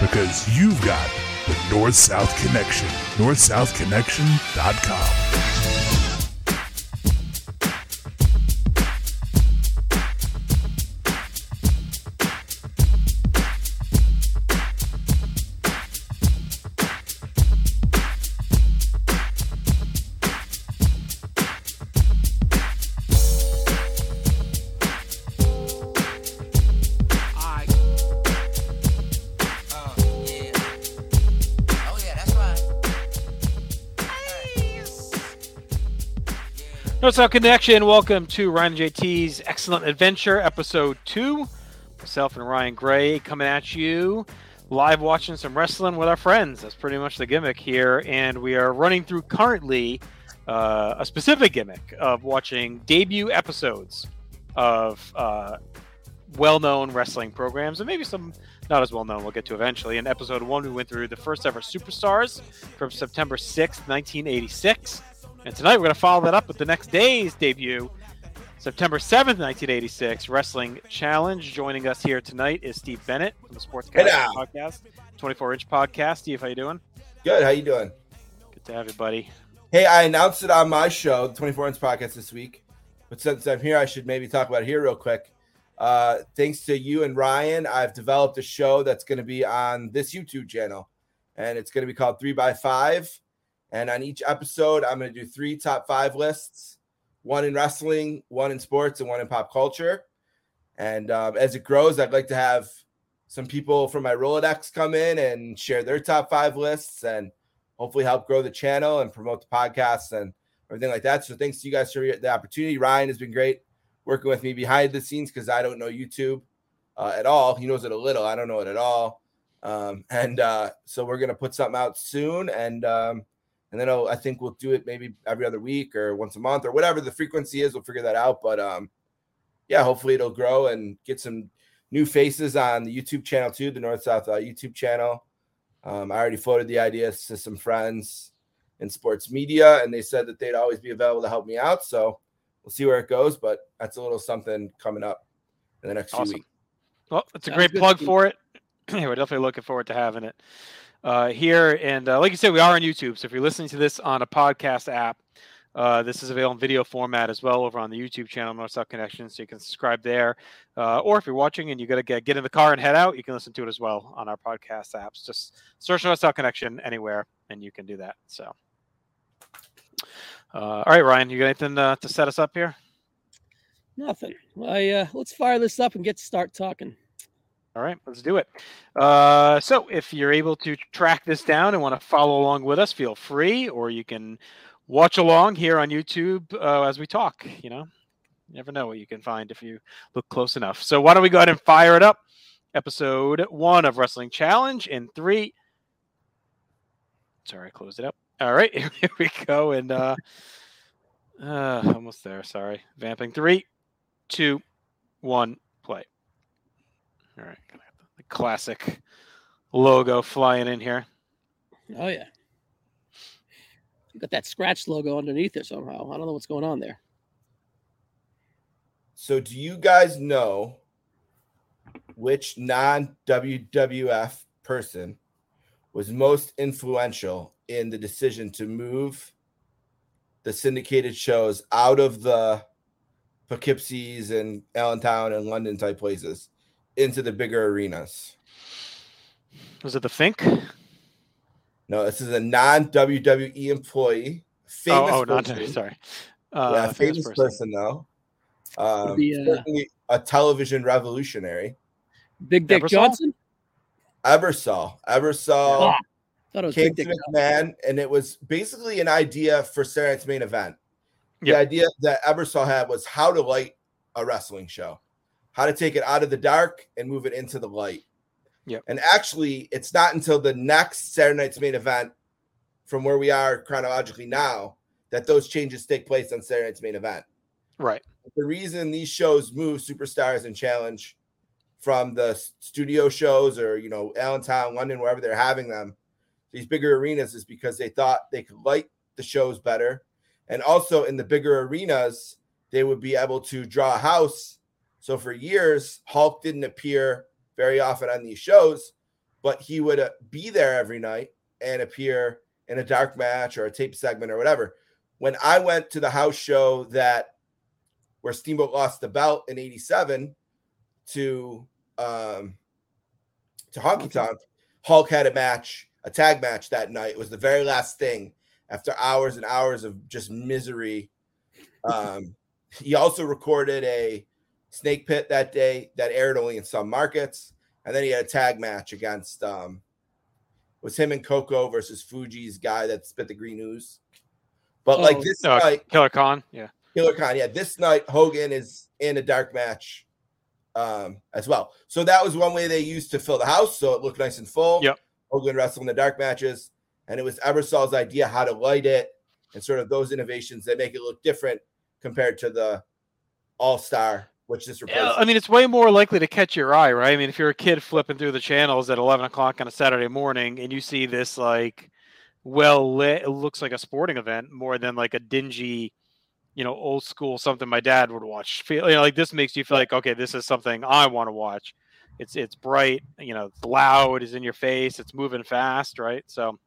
because you've got the North South Connection. NorthSouthConnection.com. North South Connection. Welcome to Ryan and JT's Excellent Adventure, Episode 2. Myself and Ryan Gray coming at you live watching some wrestling with our friends. That's pretty much the gimmick here. And we are running through currently uh, a specific gimmick of watching debut episodes of uh, well known wrestling programs and maybe some not as well known we'll get to eventually. In episode one, we went through the first ever Superstars from September 6th, 1986. And tonight we're going to follow that up with the next day's debut, September 7th, 1986, Wrestling Challenge. Joining us here tonight is Steve Bennett from the Sports Hey. Podcast, 24 inch podcast. Steve, how you doing? Good. How you doing? Good to have you, buddy. Hey, I announced it on my show, the 24 Inch Podcast, this week. But since I'm here, I should maybe talk about it here real quick. Uh, thanks to you and Ryan, I've developed a show that's going to be on this YouTube channel, and it's going to be called Three by Five. And on each episode, I'm going to do three top five lists: one in wrestling, one in sports, and one in pop culture. And um, as it grows, I'd like to have some people from my Rolodex come in and share their top five lists and hopefully help grow the channel and promote the podcast and everything like that. So thanks to you guys for the opportunity. Ryan has been great working with me behind the scenes because I don't know YouTube uh, at all. He knows it a little. I don't know it at all. Um, and uh, so we're gonna put something out soon, and um, and then I'll, I think we'll do it maybe every other week or once a month or whatever the frequency is. We'll figure that out. But um, yeah, hopefully it'll grow and get some new faces on the YouTube channel too, the North South uh, YouTube channel. Um, I already floated the idea to some friends in sports media, and they said that they'd always be available to help me out. So we'll see where it goes, but that's a little something coming up in the next Awesome. few weeks. Well, it's a Sounds great plug for it. Yeah, we're definitely looking forward to having it uh, here. And uh, like you said, we are on YouTube. So if you're listening to this on a podcast app, uh, this is available in video format as well over on the YouTube channel, North South Connection. So you can subscribe there. Uh, or if you're watching and you got to get, get in the car and head out, you can listen to it as well on our podcast apps. Just search North South Connection anywhere and you can do that. So, uh, all right, Ryan, you got anything uh, to set us up here? Nothing. I let's fire this up and get to start talking. All right, let's do it. Uh, so, if you're able to track this down and want to follow along with us, feel free, or you can watch along here on YouTube uh, as we talk. You know, you never know what you can find if you look close enough. So, why don't we go ahead and fire it up? Episode one of Wrestling Challenge in three. Sorry, I closed it up. All right, here we go. And uh, uh, almost there. Sorry, vamping. Three, two, one. All right, gonna have the classic logo flying in here. Oh yeah. You got that scratch logo underneath there somehow. I don't know what's going on there. So, do you guys know which non WWF person was most influential in the decision to move the syndicated shows out of the Poughkeepsie's and Allentown and London type places into the bigger arenas? Was it the Fink? No, this is a non WWE employee, famous oh, oh, not person. sorry. yeah, Uh, famous person, though. Um, be, uh, a television revolutionary. Big Dick Ebersol? Johnson. Ebersol, Ebersol Thought it was came Big Dick. McMahon, and it was basically an idea for Saturday Night's main event. the Yeah. idea that Ebersol had was how to light a wrestling show, how to take it out of the dark and move it into the light. Yeah. And actually, it's not until the next Saturday night's main event, from where we are chronologically now, that those changes take place on Saturday night's main event. Right. The reason these shows move superstars and challenge from the studio shows or you know Allentown, London, wherever they're having them, these bigger arenas is because they thought they could light the shows better, and also in the bigger arenas they would be able to draw a house. So for years, Hulk didn't appear very often on these shows, but he would uh, be there every night and appear in a dark match or a tape segment or whatever. When I went to the house show that where Steamboat lost the belt in '87 to um to Honky Tonk, Hulk had a match, a tag match that night. It was the very last thing after hours and hours of just misery. Um, he also recorded a snake pit that day that aired only in some markets, and then he had a tag match against um was him and Koko versus Fuji's guy that spit the green ooze. But like Oh, this Uh, night, Killer Khan. Yeah. Killer Khan. Yeah, this night Hogan is in a dark match um, as well. So that was one way they used to fill the house, so it looked nice and full. Yep. Hogan wrestled in the dark matches, and it was Ebersol's idea how to light it and sort of those innovations that make it look different compared to the All Star, which this replaces. Yeah, I mean, it's way more likely to catch your eye, right? I mean, if you're a kid flipping through the channels at 11 o'clock on a Saturday morning and you see this, like, well lit, it looks like a sporting event more than like a dingy, you know, old school something my dad would watch. Feel, you know, like this makes you feel like, okay, this is something I want to watch. It's it's bright, you know, it's loud, is in your face, it's moving fast, right? So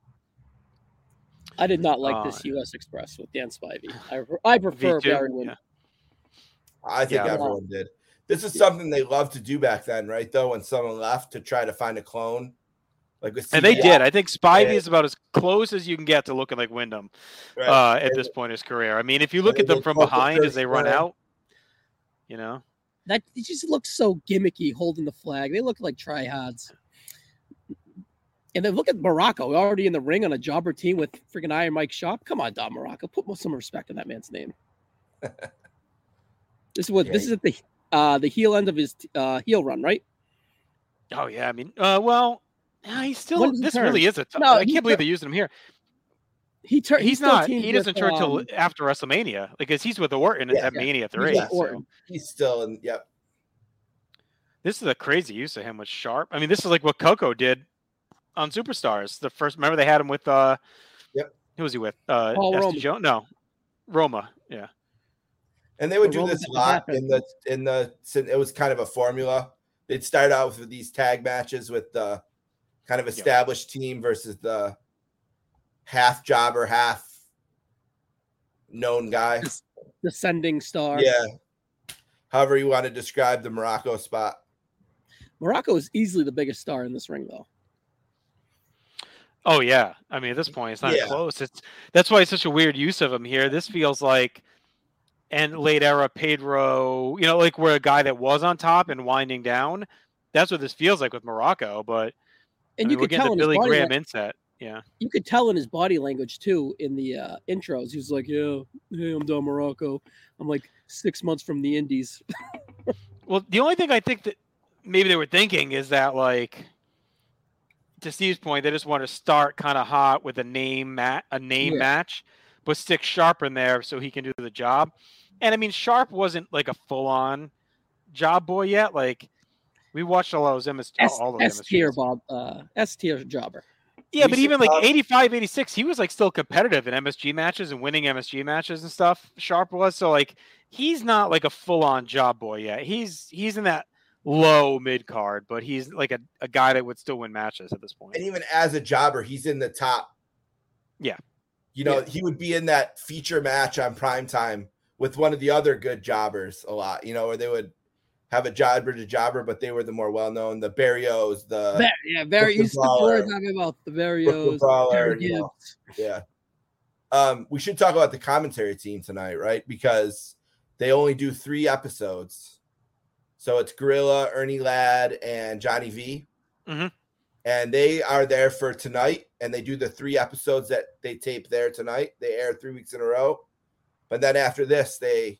I did not like Uh, this U.S. Express with Dan Spivey. I, I prefer V2, Barry Windham. yeah. I think Yeah. everyone did. This is something they loved to do back then, right? Though when someone left to try to find a clone, like with and they did. I think Spivey Yeah. is about as close as you can get to looking like Windham. right? uh, at this point in his career. I mean, if you look at them from Coco behind as they run round. out, you know, That it just looks so gimmicky holding the flag. They look like tryhards. And then look at Muraco already in the ring on a jobber team with freaking Iron Mike Sharpe. Come on, Don Muraco, put some respect on that man's name. this is what Yeah, this is at the uh the heel end of his uh heel run, right? oh yeah, I mean, uh, well, nah, he's still. He This turn? really is a. T- No, I can't believe tur- they used him here. He turned. He's not. He doesn't turn till after WrestleMania because he's with the Orton Yeah, at yeah. Mania He's three. with so He's still in. Yep. this is a crazy use of him with Sharpe. I mean, this is like what Koko did on Superstars. The first, remember they had him with. uh Yep. Who was he with? Uh, Paul Roma. Jones? No, Roma. Yeah. And they would The do this a lot in the in the. It was kind of a formula. They'd start out with these tag matches with the kind of established team versus the half jobber, half known guy. Descending star. Yeah. However you want to describe the Muraco spot. Muraco is easily the biggest star in this ring, though. Oh yeah, I mean at this point it's not Yeah. close. It's that's why it's such a weird use of him here. This feels like and late era Pedro, you know, like where a guy that was on top and winding down. That's what this feels like with Muraco. But And I you mean, we're could tell the Billy Graham lang- inset. Yeah, you could tell in his body language too in the uh, intros. He was like, "Yeah, hey, I'm Don Muraco. I'm like six months from the Indies." Well, the only thing I think that maybe they were thinking is that like to Steve's point, they just want to start kind of hot with a name mat a name Yeah. match, but stick Sharpe in there so he can do the job. And I mean, Sharpe wasn't like a full on job boy yet. Like we watched all those MS S, all those S tier Bob, uh, S tier jobber. Yeah, We but even like talk- 85, 86, he was like still competitive in MSG matches and winning MSG matches and stuff. Sharpe was so like he's not like a full on job boy yet. He's he's in that low mid card, but he's like a, a guy that would still win matches at this point. And even as a jobber, he's in the top. Yeah. You know, Yeah. he would be in that feature match on prime time with one of the other good jobbers a lot, you know, where they would have a jobber to jobber, but they were the more well known, the Barrios, the Ve- yeah, very. Brooklyn You stick Brawler. words out of my mouth. The Brooklyn Varios, Brawler, Terry you know. Yeah. Um, we should talk about the commentary team tonight, right? Because they only do three episodes. So it's Gorilla, Ernie Ladd, and Johnny V. Mhm. And they are there for tonight, and they do the three episodes that they tape there tonight. They air three weeks in a row. But then after this, they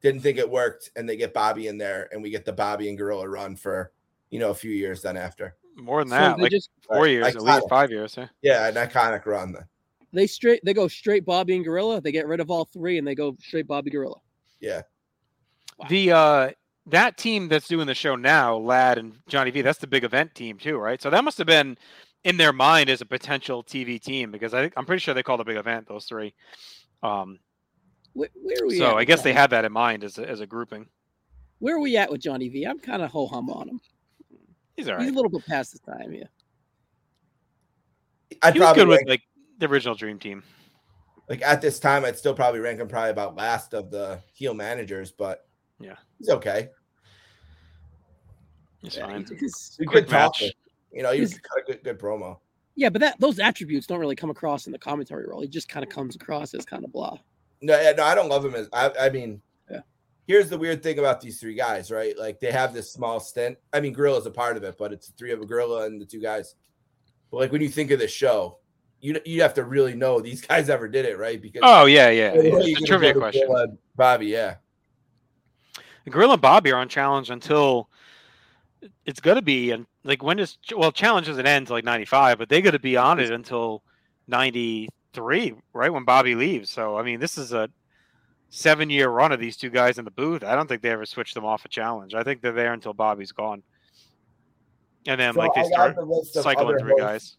didn't think it worked, and they get Bobby in there, and we get the Bobby and Gorilla run for you know a few years. Then after, More than So that, they like just four Right, years, at least five years. Yeah. yeah, an iconic run. Then they straight they go straight Bobby and Gorilla. They get rid of all three and they go straight Bobby Gorilla. yeah, Wow. The uh that team that's doing the show now, Ladd and Johnny V, that's the big event team too, right? So that must have been in their mind as a potential TV team because I think I'm pretty sure they called a big event those three. Um, Where, where are we? so at I with guess they had that in mind as a, as a grouping. Where are we at with Johnny V? I'm kind of ho hum on him. He's all He's a little bit past his time. Yeah. I'd He was probably good with like the original Dream Team. like at this time, I'd still probably rank him probably about last of the heel managers, but Yeah. he's okay. He's Yeah, fine. he's- he's- He's a Quick good talker. match. You know, he was He's- cut a good good promo. yeah, but that those attributes don't really come across in the commentary role. He just kind of comes across as kind of blah. No, no, I don't love him as I, I mean, Yeah. here's the weird thing about these three guys, right? Like they have this small stint. I mean, Gorilla's a part of it, but it's three of a gorilla and the two guys. But like when you think of the show, you you have to really know these guys ever did it, right? Because Oh yeah, yeah. What It's a trivia question. Bobby, yeah. Gorilla and Bobby are on challenge until it's going to be and like when does well challenge doesn't end like 95 but they got to be on it until 93 right when Bobby leaves so I mean this is a seven year run of these two guys in the booth I don't think they ever switch them off a challenge I think they're there until Bobby's gone and then So like they I start the list cycling other through hosts. guys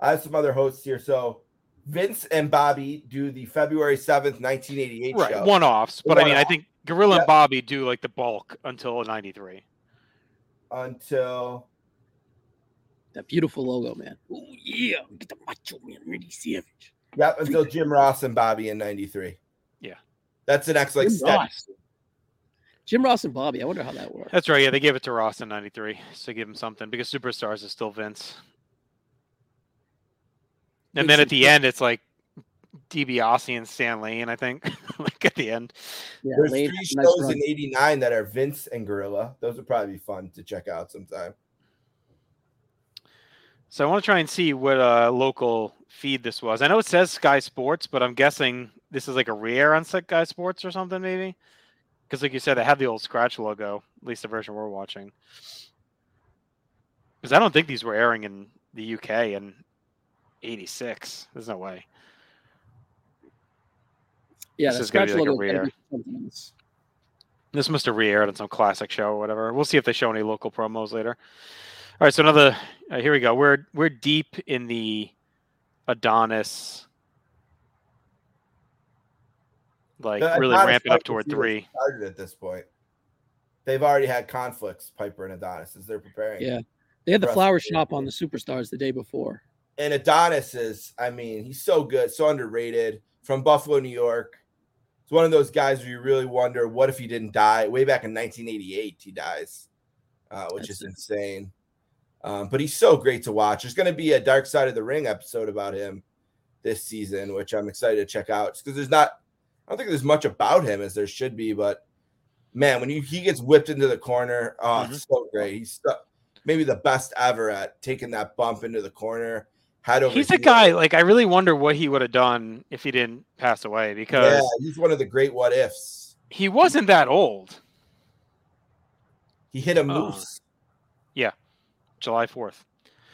I have some other hosts here. So Vince and Bobby do the February 7th, 1988 right show. one offs but I mean I think Gorilla Yep. and Bobby do like the bulk until 93 until That beautiful logo, man. Oh yeah, get the macho man, Randy Savage. Yep, until Jim Ross and Bobby in 93. Yeah. That's the next like Jim step. Ross. Jim Ross and Bobby. I wonder how that works. That's right. Yeah, they gave it to Ross in '93, so give him something because Superstars is still Vince. And Makes then at sense. the end, it's like DiBiase and Stan Lane. I think, like at the end. Yeah, There's Lane three had a nice shows in 89 that are Vince and Gorilla. Those would probably be fun to check out sometime. So I want to try and see what uh, local feed this was. I know it says Sky Sports, but I'm guessing this is like a re-air on Sky Sports or something, maybe. Because, like you said, they have the old Scratch logo, at least the version we're watching. Because I don't think these were airing in the UK in '86. There's no way. Yeah, This the is gonna be scratch like a. This must have re-aired on some classic show or whatever. We'll see if they show any local promos later. All right, so another. Uh, here we go. We're we're deep in the Adonis, like The really Adonis ramping up toward three. Started at this point. They've already had conflicts, Piper and Adonis, as they're preparing. Yeah, they had the flower shop on the Superstars the day before. And Adonis is, I mean, he's so good, so underrated from Buffalo, New York. It's one of those guys where you really wonder what if he didn't die. Way back in 1988, he dies, uh, which That's is it. insane. Um, but he's so great to watch. There's going to be a Dark Side of the Ring episode about him this season, which I'm excited to check out because there's not, I don't think there's much about him as there should be. But man, when you, he gets whipped into the corner, oh, it's so great. He's so, maybe the best ever at taking that bump into the corner. Head over He's a guy. Like I really wonder what he would have done if he didn't pass away because Yeah, he's one of the great what ifs. he wasn't that old. He hit a Oh. moose. July fourth.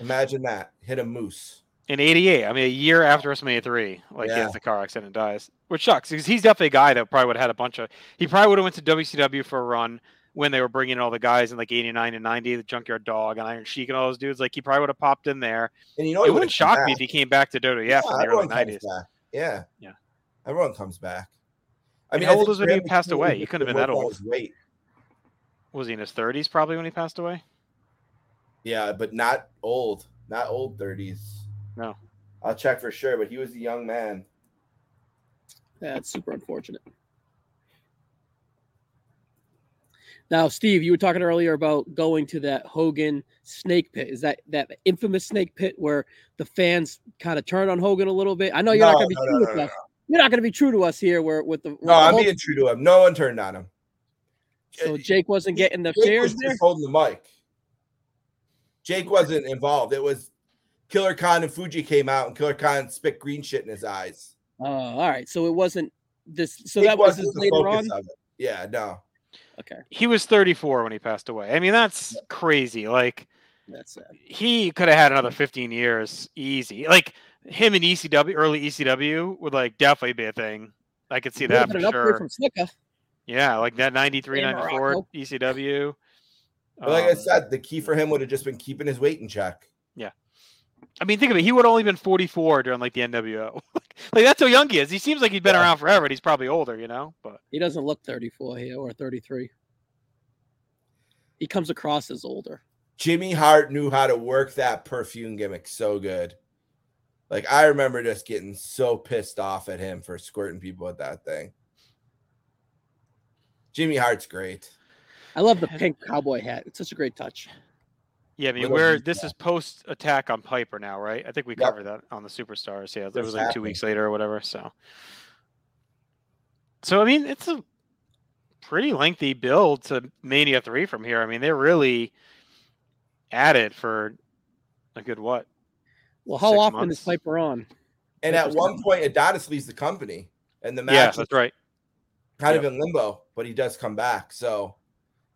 Imagine that. Hit a moose. in '88. I mean, a year after WrestleMania three, like he Yeah. has the car accident and dies, which sucks because he's definitely a guy that probably would have had a bunch of. He probably would have went to WCW for a run when they were bringing in all the guys in like '89 and '90, the Junkyard Dog and Iron Sheik and all those dudes. Like he probably would have popped in there. And you know it wouldn't shock me if he came back to Dodo. Yeah, in the early everyone comes '90s. back. Yeah. Yeah. Everyone comes back. I mean, how I old was when he passed away? He couldn't have been that old. Weight. Was he in his 30s probably when he passed away? Yeah, but not old. Not old 30s. No. I'll check for sure, but he was a young man. That's super unfortunate. Now, Steve, you were talking earlier about going to that Hogan snake pit. Is that that infamous snake pit where the fans kind of turn on Hogan a little bit? I know you're not going to be no, true no, with no, us. You're not going to be true to us here. Where with the with No, the I'm whole- being true to him. No one turned on him. so uh, Jake wasn't getting the Jake shares was there. holding the mic. Jake wasn't involved. It was Killer Khan and Fuji came out, and Killer Khan spit green shit in his eyes. Oh, all right. So it wasn't this. So Nick that was wasn't his the later focus on. of it. Yeah, no. Okay, He was 34 when he passed away. I mean, that's crazy. Like that's sad. he could have had another 15 years easy. Like him in ECW, early ECW would like definitely be a thing. I could see that for been an upgrade sure. from Snuka. Yeah, like that 93, And 94 ECW. But like I Um, said, the key for him would have just been keeping his weight in check. Yeah. I mean, think of it. He would have only been 44 during like the NWO. like that's how young he is. He seems like he's been Yeah. around forever. And he's probably older, you know. But He doesn't look 34 here or 33. He comes across as older. Jimmy Hart knew how to work that perfume gimmick so good. Like I remember just getting so pissed off at him for squirting people with that thing. Jimmy Hart's great. I love the pink cowboy hat. It's such a great touch. yeah, I mean, Little we're this is post attack on Piper now, right? I think we Yep. covered that on the Superstars. Yeah, that Just was like two weeks later or whatever. So, so I mean, it's a pretty lengthy build to Mania three from here. I mean, they're really at it for a good what? Well, how often months. is Piper on? And at one point, Adonis leaves the company, and the match is that's right. kind of in limbo, but he does come back. So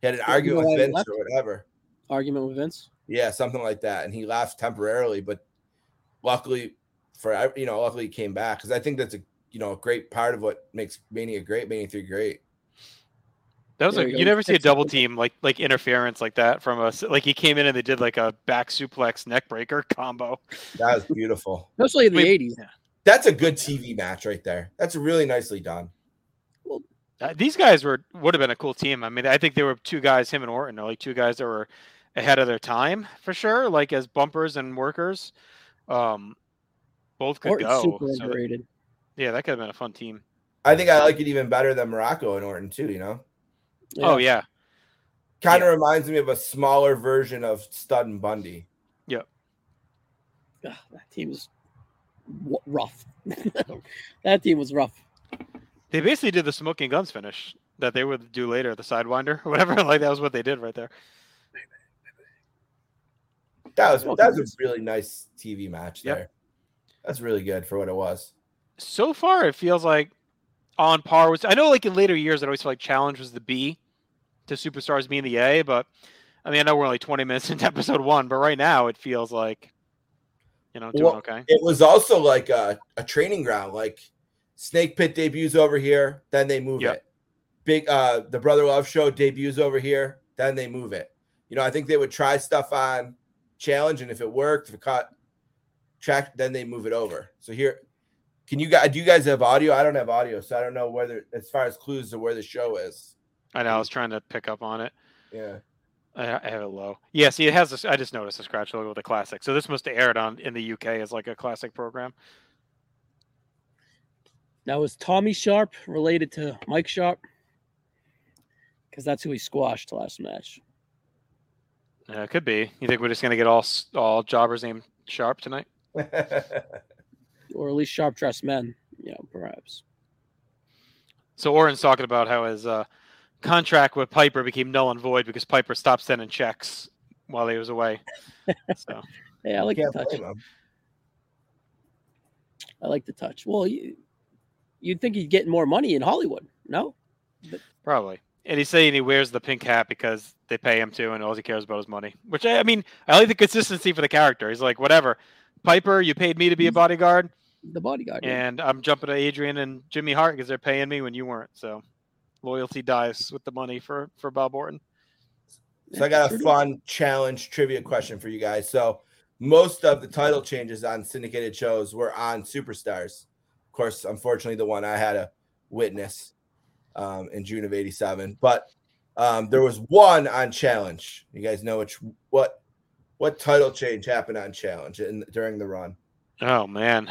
he had an you argument with Vince or whatever. Argument with Vince. Yeah, something like that. And he left temporarily, but luckily for you know, luckily he came back because I think that's a you know a great part of what makes Mania great, Mania three great. That was There like you you never see a double team like like interference like that from us. Like he came in and they did like a back suplex neck breaker combo. That was beautiful. Especially in the 80s. That's a good TV match right there. That's really nicely done. Uh, these guys were would have been a cool team. I mean, I think there were two guys, him and Orton, are like two guys that were ahead of their time for sure, like as bumpers and workers. Um, both could Orton's go. super So that- underrated. yeah, that could have been a fun team. I think I like it even better than Muraco and Orton too. You know, Oh yeah, kind of Yeah. reminds me of a smaller version of Studd and Bundy. Ugh, that team was w- rough. that team was rough. They basically did the smoking guns finish that they would do later, the sidewinder or whatever. Like that was what they did right there. That was that was a really nice TV match Yep. there. That's really good for what it was. so far it feels like on par with I know like in later years I always felt like challenge was the B to superstars being the A, but I mean I know we're only 20 minutes into episode one, but right now it feels like you know doing Well, okay. It was also like a, a training ground. Like Snake Pit debuts over here, then they move Yep. it. Big uh the Brother Love show debuts over here, then they move it. You know, I think they would try stuff on challenge, and if it worked, if it caught track, then they move it over. So here, can you guys do you guys have audio? I don't have audio, so I don't know whether as far as clues to where the show is. I know I was trying to pick up on it. Yeah. I, I have it low. Yeah, see, it has. This, I just noticed a scratch logo with a classic. So this must have aired on in the UK as like a classic program. Now, is Tommy Sharpe related to Mike Sharpe? Because that's who he squashed last match. Uh, it could be. You think we're just gonna get all all jobbers named Sharpe tonight? Or at least sharp dressed men, you know, perhaps. So Orton's talking about how his uh, contract with Piper became null and void because Piper stopped sending checks while he was away. so Yeah, I like the touch. I like the touch. Well, you, you'd think he'd get more money in Hollywood. No? probably. And he's saying he wears the pink hat because they pay him to, and all he cares about is money. Which I I mean, I like the consistency for the character. He's like, whatever, Piper, you paid me to be a mm. bodyguard, The bodyguard. yeah. and I'm jumping to Adrian and Jimmy Hart because they're paying me when you weren't. So loyalty dies with the money for for Bob Orton. So I got a fun challenge trivia question for you guys. So most of the title changes on syndicated shows were on Superstars. Of course, unfortunately, the one I had a witness um, in June of '87, but um, there was one on Challenge. You guys know which what what title change happened on Challenge in, during the run? Oh man.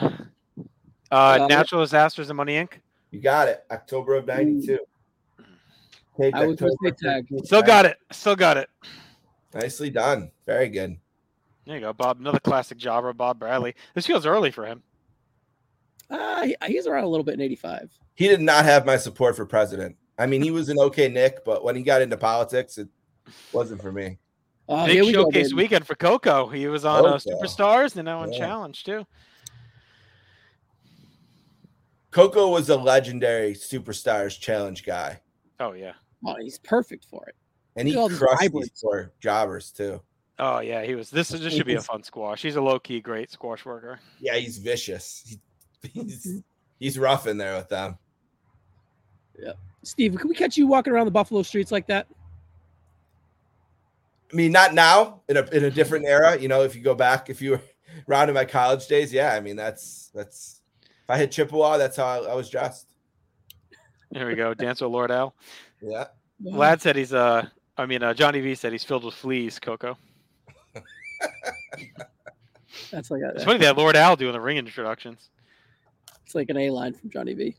Uh, Uh, Natural Disasters and Money Inc. You got it. October of '92. Taped I was gonna say October tag. Still got it. Still got it. Nicely done. Very good. There you go, Bob. Another classic jobber, Bob Bradley. This feels early for him. Uh, he's around a little bit in 85. he did not have my support for president. I mean, he was an okay Nick, but when he got into politics, it wasn't for me. Oh, Big we showcase baby. weekend for Koko. He was on uh, Superstars and now on Yeah. Challenge too. Koko was a legendary superstars challenge guy, Oh yeah. Oh, he's perfect for it. and he Look at crushed these hybrids. poor jobbers too. Oh yeah. He was. This this should be a fun squash. He's a low key great squash worker. Yeah, he's vicious. He- he's he's rough in there with them. Yeah, Steve, can we catch you walking around the Buffalo streets like that? I mean, not now in a in a different era. You know, if you go back, if you were around in my college days, yeah. I mean, that's that's if I hit Chippewa, that's how I, I was dressed. There we go. Dance with Lord Al. Yeah, Ladd said he's uh. I mean, uh, Johnny V said he's filled with fleas. Koko. That's like It's a, funny that Lord Al doing the ring introductions. It's like an A line from Johnny V.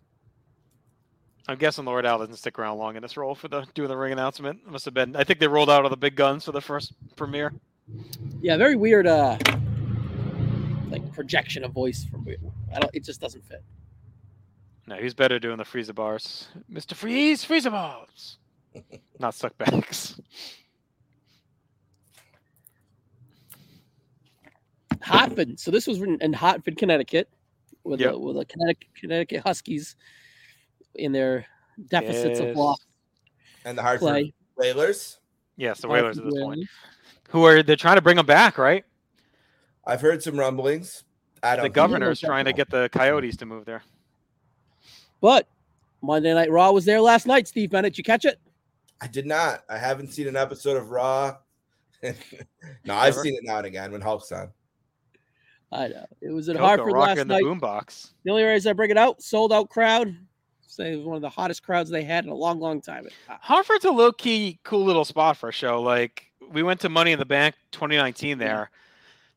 I'm guessing Lord Al doesn't stick around long in this role for the doing the ring announcement. It must have been. I think they rolled out all the big guns for the first premiere. Yeah, very weird. Uh, like projection of voice from. I don't. It just doesn't fit. No, he's better doing the freezer bars. Mr. Freeze, freezer bars. Not suck backs. Hartford. So this was written in Hartford, Connecticut, with Yep. the with the Connecticut, Connecticut Huskies in their deficits Yes. of block and the Hartford play. Whalers. Yes, the Whalers at Hartford this point. Who are they're trying to bring them back, right? I've heard some rumblings. I don't. The think- governor's trying to get the Coyotes to move there. But Monday Night Raw was there last night. Steve Bennett, you catch it? I did not. I haven't seen an episode of Raw. no, I've seen it now and again when Hulk's on. I know it was at Koko Hartford last rocking the night. boombox. The only reason I bring it out, sold out crowd. Say it was one of the hottest crowds they had in a long, long time. Hartford's a low key cool little spot for a show. Like we went to Money in the Bank 2019 there,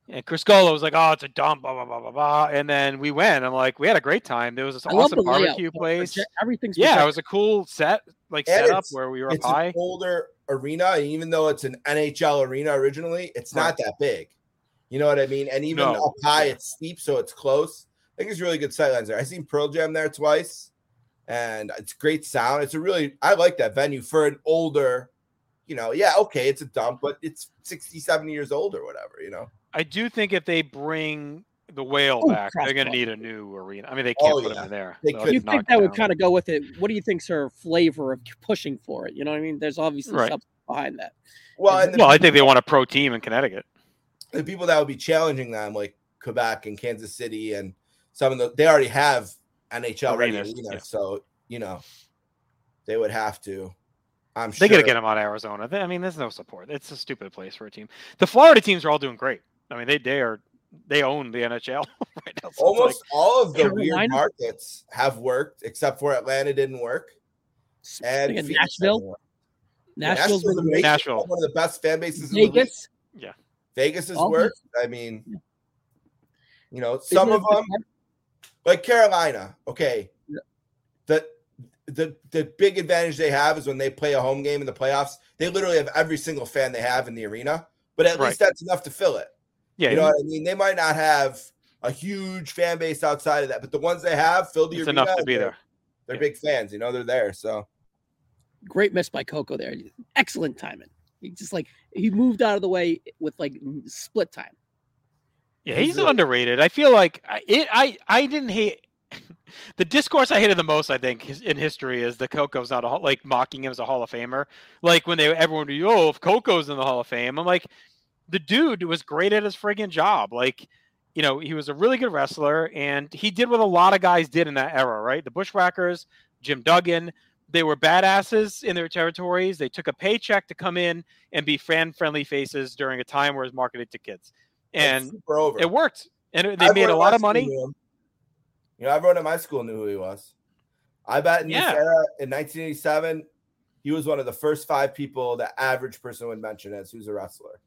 and Chris Golo was like, "Oh, it's a dump," blah blah blah blah blah. And then we went. I'm like, we had a great time. There was this I awesome the layout. barbecue The place. Everything's Yeah, it was a cool set, like And setup where we were up It's high. an older arena, and even though it's an NHL arena originally, it's not that big. You know what I mean? And even No. up high, it's steep, so it's close. I think it's really good sightlines there. I seen Pearl Jam there twice, and it's great sound. It's a really I like that venue for an older, you know, yeah, okay, it's a dump, but it's 60, 70 years old or whatever, you know. I do think if they bring the whale Oh, back, they're going to need a new arena. I mean, they oh, can't Oh, put yeah. him in there. They could. you think knocked that would kind of go with it? What do you think's her flavor of pushing for it? You know what I mean? There's obviously Right. something behind that. Well, and the, Well, I think they want a pro team in Connecticut. The people that would be challenging them, like Quebec and Kansas City, and some of the they already have NHL ready Arenas, arenas, yeah. so you know they would have to. I'm sure They sure. got to get him out of Arizona. They- I mean, there's no support. It's a stupid place for a team. The Florida teams are all doing great. I mean, they they are they own the NHL right now. So it's Almost all of the weird Carolina? markets have worked, except for Atlanta didn't work, and Nashville, hasn't worked. Nashville's been amazing. Nashville. one of the best fan bases. in the league. Vegas. is has All worked. I mean, you know, Isn't some of the- them like Carolina. Okay, Yeah. the the the big advantage they have is when they play a home game in the playoffs. They literally have every single fan they have in the arena, but at Right. least that's enough to fill it. Yeah, You know what I mean? They might not have a huge fan base outside of that, but the ones they have fill the it's arena. enough to and be they're- there. They're Yeah. big fans. You know, they're there. So Great miss by Koko there. Excellent timing. He just like he moved out of the way with like split time. Yeah, He's a- underrated. I feel like I it, I I didn't hate the discourse I hated the most. I think in history is the Koko's not a like mocking him as a Hall of Famer. Like when they everyone would be, oh, if Koko's in the Hall of Fame, I'm like, the dude was great at his friggin' job. Like, you know, he was a really good wrestler, and he did what a lot of guys did in that era, right? The Bushwhackers, Jim Duggan. They were badasses in their territories. They took a paycheck to come in and be fan-friendly faces during a time where it's marketed to kids, and it worked, and it- they Everyone made a lot of money. school knew him. You know, everyone at my school knew who he was. I bet in Yeah. this era in 1987, he was one of the first five people the average person would mention as who's a wrestler.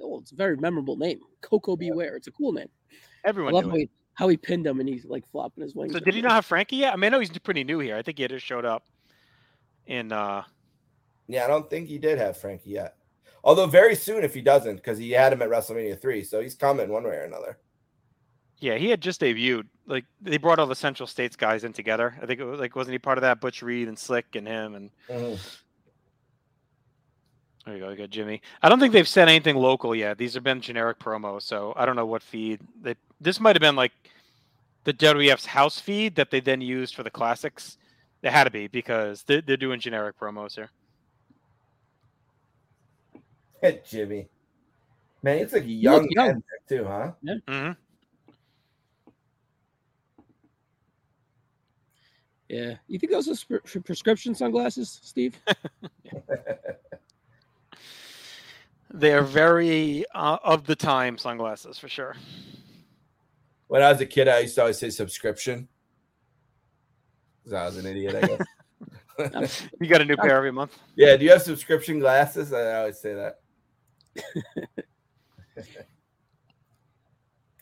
Oh, it's a very memorable name. Koko B. Ware. It's a cool name. I Everyone love knew how he, how he pinned him and he's like flopping his wings. So did he not have Frankie yet? I mean, I know he's pretty new here. I think he had just showed up in. uh Yeah, I don't think he did have Frankie yet. Although very soon if he doesn't, because he had him at WrestleMania three, so he's coming one way or another. Yeah, he had just debuted. Like they brought all the Central States guys in together. I think it was like wasn't he part of that? Butch Reed and Slick and him and there you go. You got Jimmy. I don't think they've said anything local yet. These have been generic promos, so I don't know what feed. They, this might have been like the WWF's house feed that they then used for the classics? It had to be because they're, they're doing generic promos here. Hey, Jimmy. Man, it's like a young, young. man too, huh? hmm Yeah. You think those are sp- prescription sunglasses, Steve? They are very uh, of the time sunglasses for sure. When I was a kid, I used to always say subscription. 'Cause I was an idiot, I guess. You got a new pair every month. yeah, do you have subscription glasses? I always say that.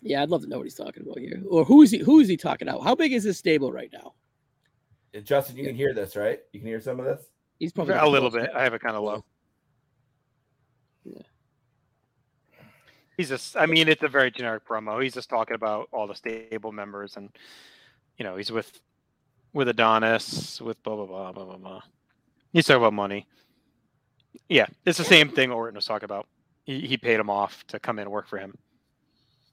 Yeah, I'd love to know what he's talking about here. Or who is he who is he talking about? How big is his stable right now? Yeah, Justin, you can hear this, right? You can hear some of this? He's probably A little bit. I have it kind of low. Yeah. He's just, I mean, it's a very generic promo. He's just talking about all the stable members and, you know, he's with, with Adonis, with blah, blah, blah, blah, blah, blah. He's talking about money. Yeah, it's the same thing Orton was talking about. He, he paid him off to come in and work for him.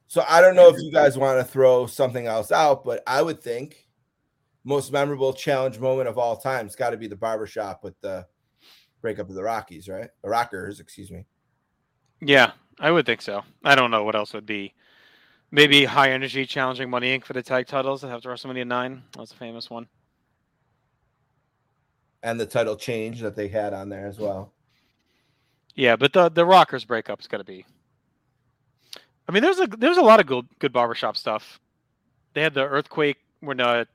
So I don't know if you guys want to throw something else out, but I would think most memorable challenge moment of all time has got to be the barbershop with the breakup of the Rockies, right? The Rockers, excuse me. Yeah, I would think so. I don't know what else would be. Maybe high energy challenging Money Inc. for the tag titles after WrestleMania 9. That's a famous one. And the title change that they had on there as well. Yeah, but the the Rockers breakup's got to be. I mean, there's a there's a lot of good good barbershop stuff. They had the earthquake when uh,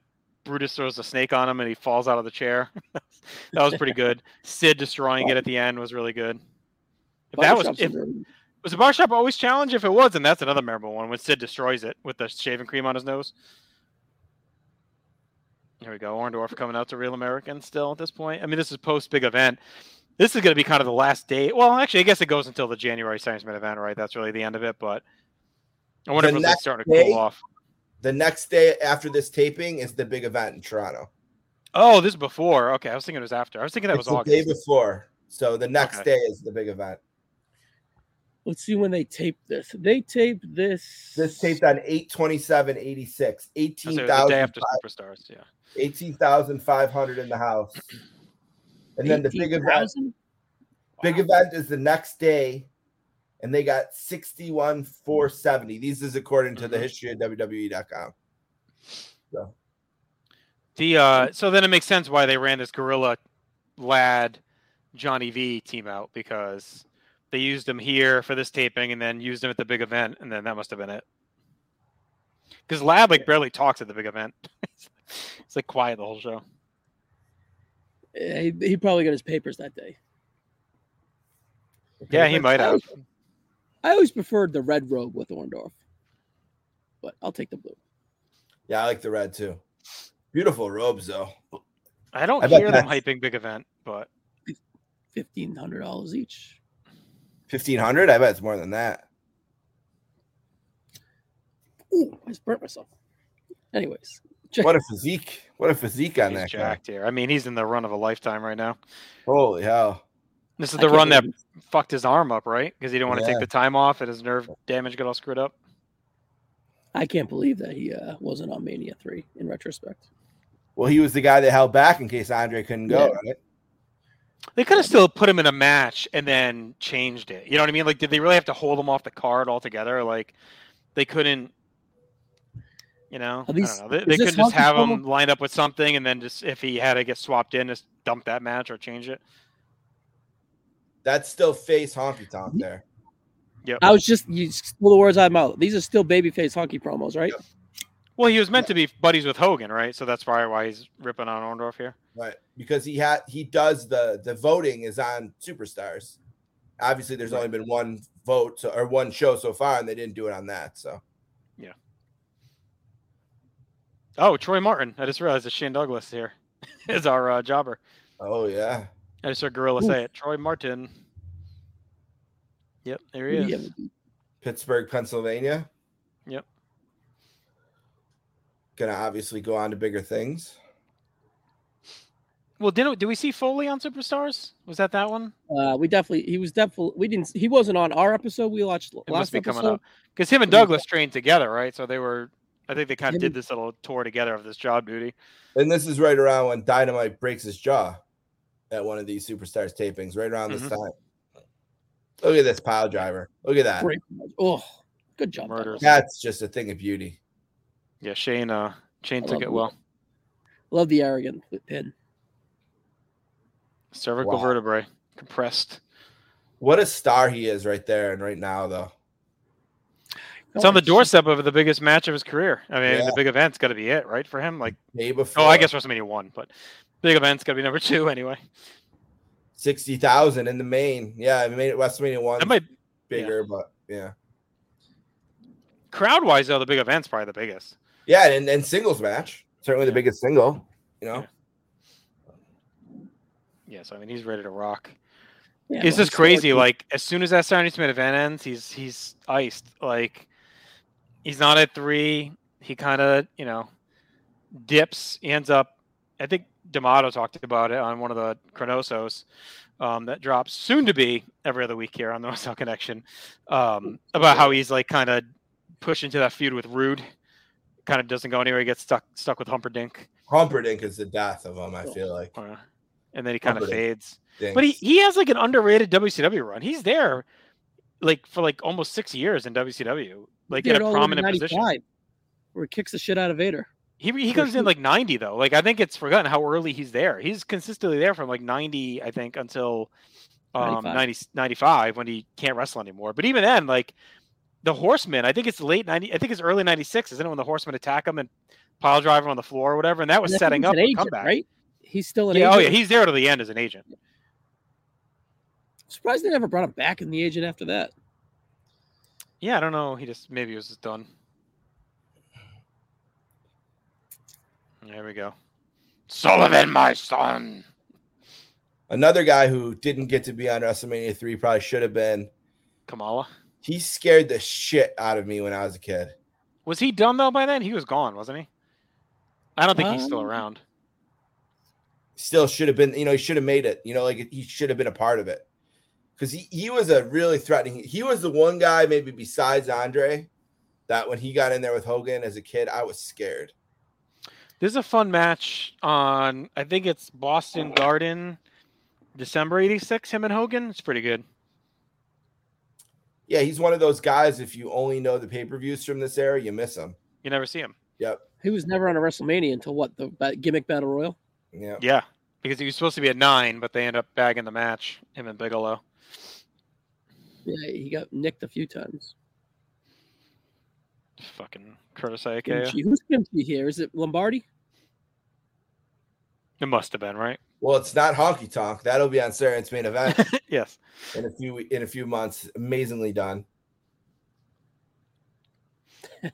Brutus throws a snake on him and he falls out of the chair. that was pretty good. Sid destroying it at the end was really good. If that was if are very- was the bar shop always challenge? If it was, then that's another memorable one when Sid destroys it with the shaving cream on his nose. Here we go. Orndorff coming out to Real American still at this point. I mean, this is post big event. This is going to be kind of the last day. Well, actually, I guess it goes until the January Science Man event, right? That's really the end of it. But I wonder The if it's starting to day? cool off. The next day after this taping is the big event in Toronto. Oh, this is before. Okay, I was thinking it was after. I was thinking that it's was the day before. So the next Okay. day is the big event. Let's see when they taped this. They taped this. This taped on 827 86. I was gonna say it was the day 18,000 after Superstars. Yeah. 18,500 in the house. And then the big event 18,000? Big event is the next day, and they got 61 470. These is according to the Mhm. history of WWE.com. The uh, so then it makes sense why they ran this Gorilla Ladd Johnny V team out because they used him here for this taping and then used him at the big event, and then that must have been it. Because Ladd like barely talks at the big event. it's like quiet the whole show. Yeah, he, he probably got his papers that day. Yeah, he might have. I always preferred the red robe with Orndorff, but I'll take the blue. Yeah, I like the red too. Beautiful robes, though. I don't I hear them hyping big event, but Fifteen hundred dollars each. 1500 I bet it's more than that. Ooh, I just burnt myself. Anyways, check. What a physique. What a physique on he's that guy. jacked here. I mean, he's in the run of a lifetime right now. Holy hell. This is the run that believe fucked his arm up, right? Because he didn't want to take the time off and his nerve damage got all screwed up. I can't believe that he uh, wasn't on Mania three. In retrospect, Well, he was the guy that held back in case Andre couldn't go, Yeah. right? They could have still put him in a match and then changed it. You know what I mean? Like, did they really have to hold him off the card altogether? Like, they couldn't. You know, these- I don't know. They, they couldn't just have him lined up with something and then just if he had to get swapped in, just dump that match or change it. That's still face honky tonk there. Yep. I was just you stole the words out of my mouth. These are still babyface honky promos, right? Well, he was meant to be buddies with Hogan, right? So that's probably why he's ripping on Orndorff here. Right. Because he had he does the the voting is on superstars. Obviously, there's only been one vote so, or one show so far, and they didn't do it on that. So yeah. Oh, Troy Martin. I just realized that Shane Douglas here is our uh, jobber. oh yeah. I just heard Gorilla Ooh. say it. Troy Martin. Yep, there he is. do? Pittsburgh, Pennsylvania. Yep. Gonna obviously go on to bigger things. Well, did did we see Foley on Superstars? Was that that one? Uh, we definitely he was definitely we didn't he wasn't on our episode we watched It last must be coming up because him and Douglas trained together, right? So they were. I think they kind of Him did this little tour together of this job duty. And this is right around when Dynamite breaks his jaw at one of these superstars tapings, right around this Mhm. time. Look at this pile driver. Look at that. Great. Oh, good job. Murders. That's just a thing of beauty. Yeah, Shane. Uh, Shane I took love it him. well. Love the arrogant pin. Cervical Wow. vertebrae compressed. What a star he is right there and right now, though. It's on the doorstep of the biggest match of his career. I mean, Yeah. the big event's got to be it, right, for him? Like, Day before. oh, I guess WrestleMania one, but big event's got to be number two anyway. sixty thousand in the main. Yeah, I made it WrestleMania one That might be bigger, but yeah, crowd wise though, the big event's probably the biggest. Yeah, and, and singles match certainly the biggest single. You know, Yeah, so I mean, he's ready to rock. Yeah, it's well, just crazy. like- Like as soon as that Saturday Smith event ends, he's he's iced. Like he's not at three. He kind of you know dips. He ends up. I think D'Amato talked about it on one of the Chronosos um, that drops soon to be every other week here on the Western Connection um, about how he's like kind of pushed into that feud with Rude. Kind of doesn't go anywhere. He gets stuck stuck with Humperdink, Humperdink is the death of him. I feel like, uh, and then he kind of fades. Dinks. But he, he has like an underrated WCW run. He's there like for like almost six years in WCW, like did in it a all the way to prominent position. Where he kicks the shit out of Vader. He he comes in like 90 though. Like I think it's forgotten how early he's there. He's consistently there from like 90, I think, until um 95. 90, 95 when he can't wrestle anymore. But even then, like the Horseman, I think it's late 90, I think it's early 96, isn't it? When the Horsemen attack him and pile driver on the floor or whatever. And that was And setting up a agent, comeback. right? He's still an Yeah, agent. oh yeah, he's there to the end as an agent. Surprised they never brought him back in the agent after that. Yeah, I don't know. He just maybe he was just done. There we go. Sullivan, my son. another guy who didn't get to be on WrestleMania three probably should have been. Kamala. He scared the shit out of me when I was a kid. Was he done though by then? He was gone, wasn't he? I don't think he's still Um, around. Still should have been. You know, he should have made it. You know, like he should have been a part of it because he he was a really threatening. He was the one guy maybe besides Andre that when he got in there with Hogan as a kid, I was scared. This is a fun match on I think it's Boston Garden, December '86. Him and Hogan. It's pretty good. Yeah, he's one of those guys. If you only know the pay per views from this era, you miss him. You never see him. Yep. He was never on a WrestleMania until what the gimmick battle royal. Yeah. Yeah, because he was supposed to be at nine, but they end up bagging the match. Him and Bigelow. Yeah, he got nicked a few times. Fucking Curtis Iaukea. Kimchi. Who's Kimchi here? Is it Lombardi? It must have been right. Well, it's not honky tonk. That'll be on Saturday main event yes. in a few in a few months. Amazingly done.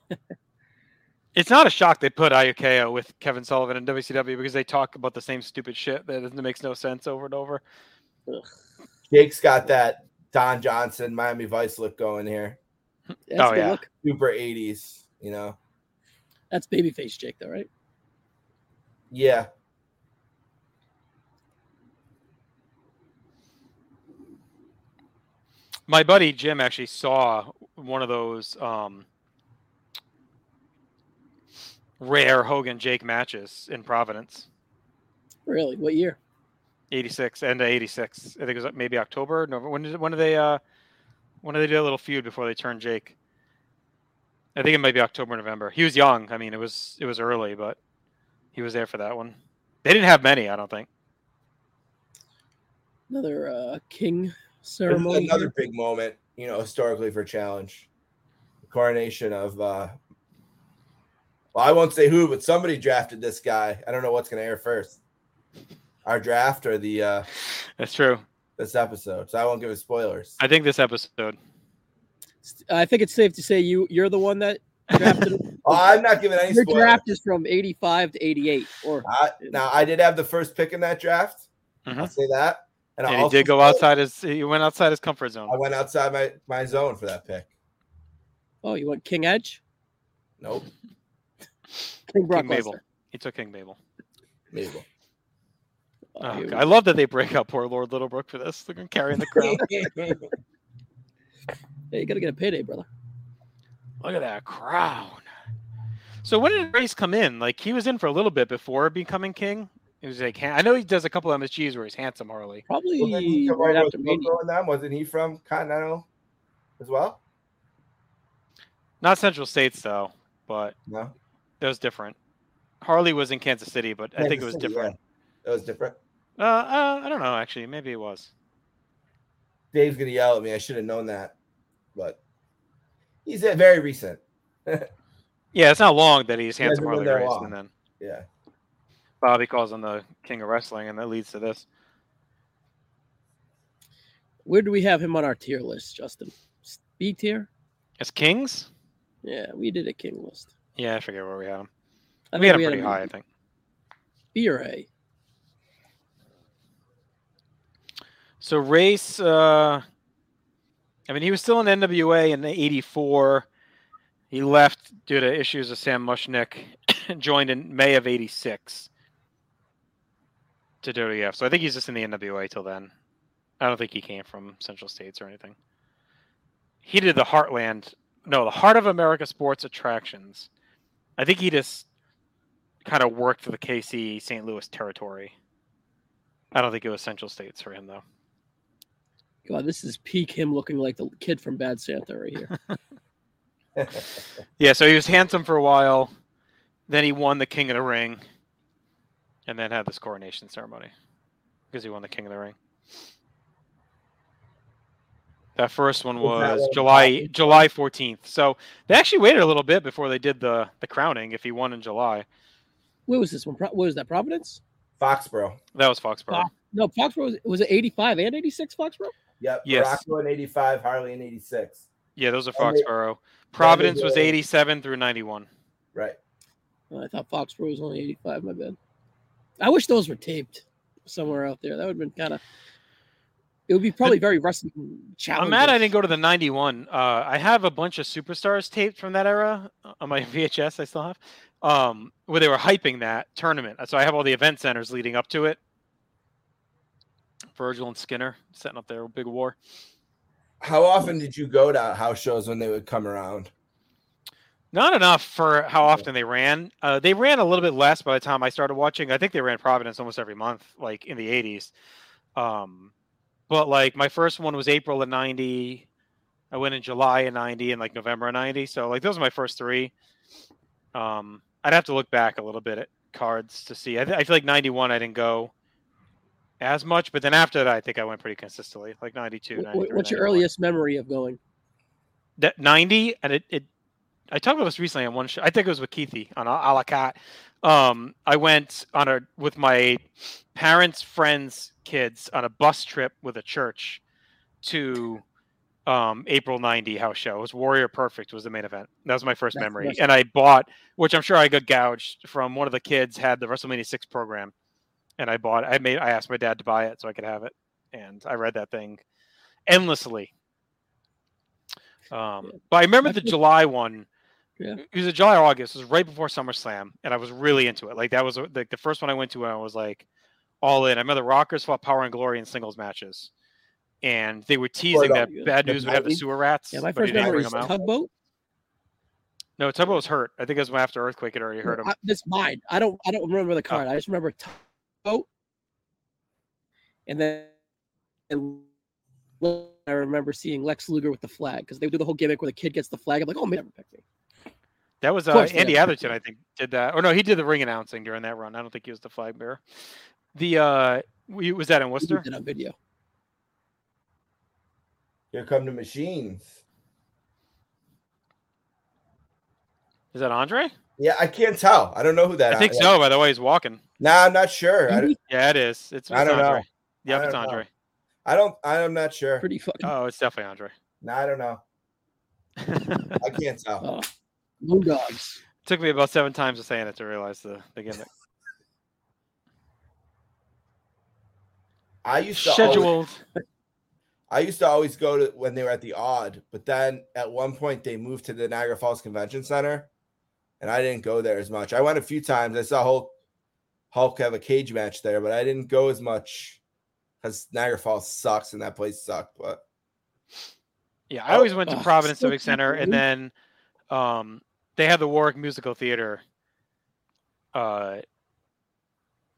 It's not a shock they put Iaukea with Kevin Sullivan and WCW because they talk about the same stupid shit that makes no sense over and over. Jake's got that Don Johnson Miami Vice look going here. That's Oh, yeah. look. Super 80s, you know. That's babyface Jake, though, right? Yeah. My buddy Jim actually saw one of those um, rare Hogan Jake matches in Providence, Really? What year? '86 and '86. I think it was maybe October. November. When did when did they uh, when did they do a little feud before they turned Jake? I think it might be October, November. He was young. I mean, it was it was early, but he was there for that one. They didn't have many, I don't think. Another uh, king ceremony. another big moment, you know, historically for challenge. The coronation of uh well, I won't say who, but somebody drafted this guy. I don't know what's gonna air first. Our draft or the uh That's true. this episode. So I won't give it spoilers. I think this episode. I think it's safe to say you you're the one that drafted him. Oh, I'm not giving any Your spoilers. draft is from 85 to 88. Or I, now I did have the first pick in that draft. I'll Mhm. say that. And, And he did go said outside his. He went outside his comfort zone. I went outside my, my zone for that pick. oh, you want King Edge? Nope. King Brock King Mabel. He took King Mabel. Mabel. Oh, Oh. I love that they break up poor Lord Littlebrook for this. They're carrying the crown. Hey, you gotta get a payday, brother. Look at that crown. So when did Race come in? Like he was in for a little bit before becoming king. He was like, I know he does a couple of MSGs where he's handsome Harley. Probably Wasn't he right right after Mania. Loco them? Wasn't he from Continental as well? Not Central States though, but No, it was different. Harley was in Kansas City, but I think it was City, different. yeah. It was different. Uh, uh, I don't know actually. Maybe it was. Dave's gonna yell at me. I should have known that, but he's uh, very recent. Yeah, it's not long that he's handsome been Harley there Race, and then Yeah. Bobby calls him the king of wrestling, and that leads to this. Where do we have him on our tier list, Justin? B tier? As kings? Yeah, we did a king list. Yeah, I forget where we had him. I we had him pretty high, I think. B or A. So race, uh, I mean, he was still in NWA in '84. He left due to issues with Sam Muchnick. joined in May of '86 to WWF. So I think he's just in the NWA till then. I don't think he came from Central States or anything. He did the Heartland, no, the Heart of America Sports Attractions. I think he just kind of worked for the KC St. Louis territory. I don't think it was Central States for him though. God, this is peak him looking like the kid from Bad Santa right here. Yeah, so he was handsome for a while. Then he won the King of the Ring, and then had this coronation ceremony because he won the King of the Ring. That first one Was that was one July July fourteenth. So they actually waited a little bit before they did the the crowning. If he won in July, Where was this one? What was that? Providence? Foxborough. that was Foxborough. Fox- No, Foxborough was, was it 85 and 86 Foxborough? Yep. Yes. Muraco in '85, Harley in '86. Yeah, those are And they- Foxborough. Providence was eighty seven through ninety one. Right. I thought Foxborough was only 85. My bad. I wish those were taped somewhere out there. That would have been kind of. It would be probably very wrestling challenging. I'm mad I didn't go to the 91. Uh, I have a bunch of superstars taped from that era on my VHS. I still have, um, where they were hyping that tournament. So I have all the event centers leading up to it. Virgil and Skinner setting up their big war. How often did you go to house shows when they would come around? Not enough for how often they ran. Uh, they ran a little bit less by the time I started watching. I think they ran Providence almost every month, like in the 80s. Um, but like my first one was April of 90. I went in July of 90 and like November of 90. So like those are my first three. Um, I'd have to look back a little bit at cards to see. I, th- I feel like 91 I didn't go as much, but then after that I think I went pretty consistently, like 92. Wh- 93, wh- What's your earliest memory of going? that 90 and it, it I talked about this recently on one show. I think it was with Keithy on a, a la carte. Um, I went on a with my parents' friends' kids on a bus trip with a church to um, April 90 house show. It was Warrior Perfect was the main event. That was my first That's memory. awesome. And I bought, which I'm sure I got gouged from one of the kids had the WrestleMania 6 program. And I bought I made I asked my dad to buy it so I could have it. And I read that thing endlessly. Um, but I remember the July one. Yeah. It was a July or August. It was right before SummerSlam, and I was really into it. Like that was like the first one I went to, and I was like all in. I remember the Rockers fought Power and Glory in singles matches, and they were teasing that the- Bad News would have the sewer rats. Yeah, my but he first didn't memory is tugboat. No, Tugboat was hurt. I think it was after Earthquake had already hurt him. I, that's mine. I don't. I don't remember the oh. card. I just remember tugboat, and then and I remember seeing Lex Luger with the flag because they would do the whole gimmick where the kid gets the flag. I'm like, oh, man, never picked me. That was uh, course Andy have. Atherton, I think, did that. Or no, he did the ring announcing during that run. I don't think he was the flag bearer. The uh, we, was that in Worcester? did on video. Here come the machines. Is that Andre? Yeah, I can't tell. I don't know who that. I think is. so. By the way, he's walking. Nah, I'm not sure. I, Andy? Yeah, it is. It's, I don't Andre. know. Yep, I it's don't know. Andre. I don't. I'm not sure. Pretty fucking. Oh, it's definitely Andre. Nah, I don't know. I can't tell. Oh, Moon Dogs. Took me about seven times of saying it to realize the, the gimmick. I used to always, I used to always go to when they were at the Aud, but then at one point they moved to the Niagara Falls Convention Center, and I didn't go there as much. I went a few times. I saw Hulk Hulk have a cage match there, but I didn't go as much because Niagara Falls sucks and that place sucked. But Yeah, I always went to Oh, Providence so Civic Center, and then um, they had the Warwick Musical Theater, uh,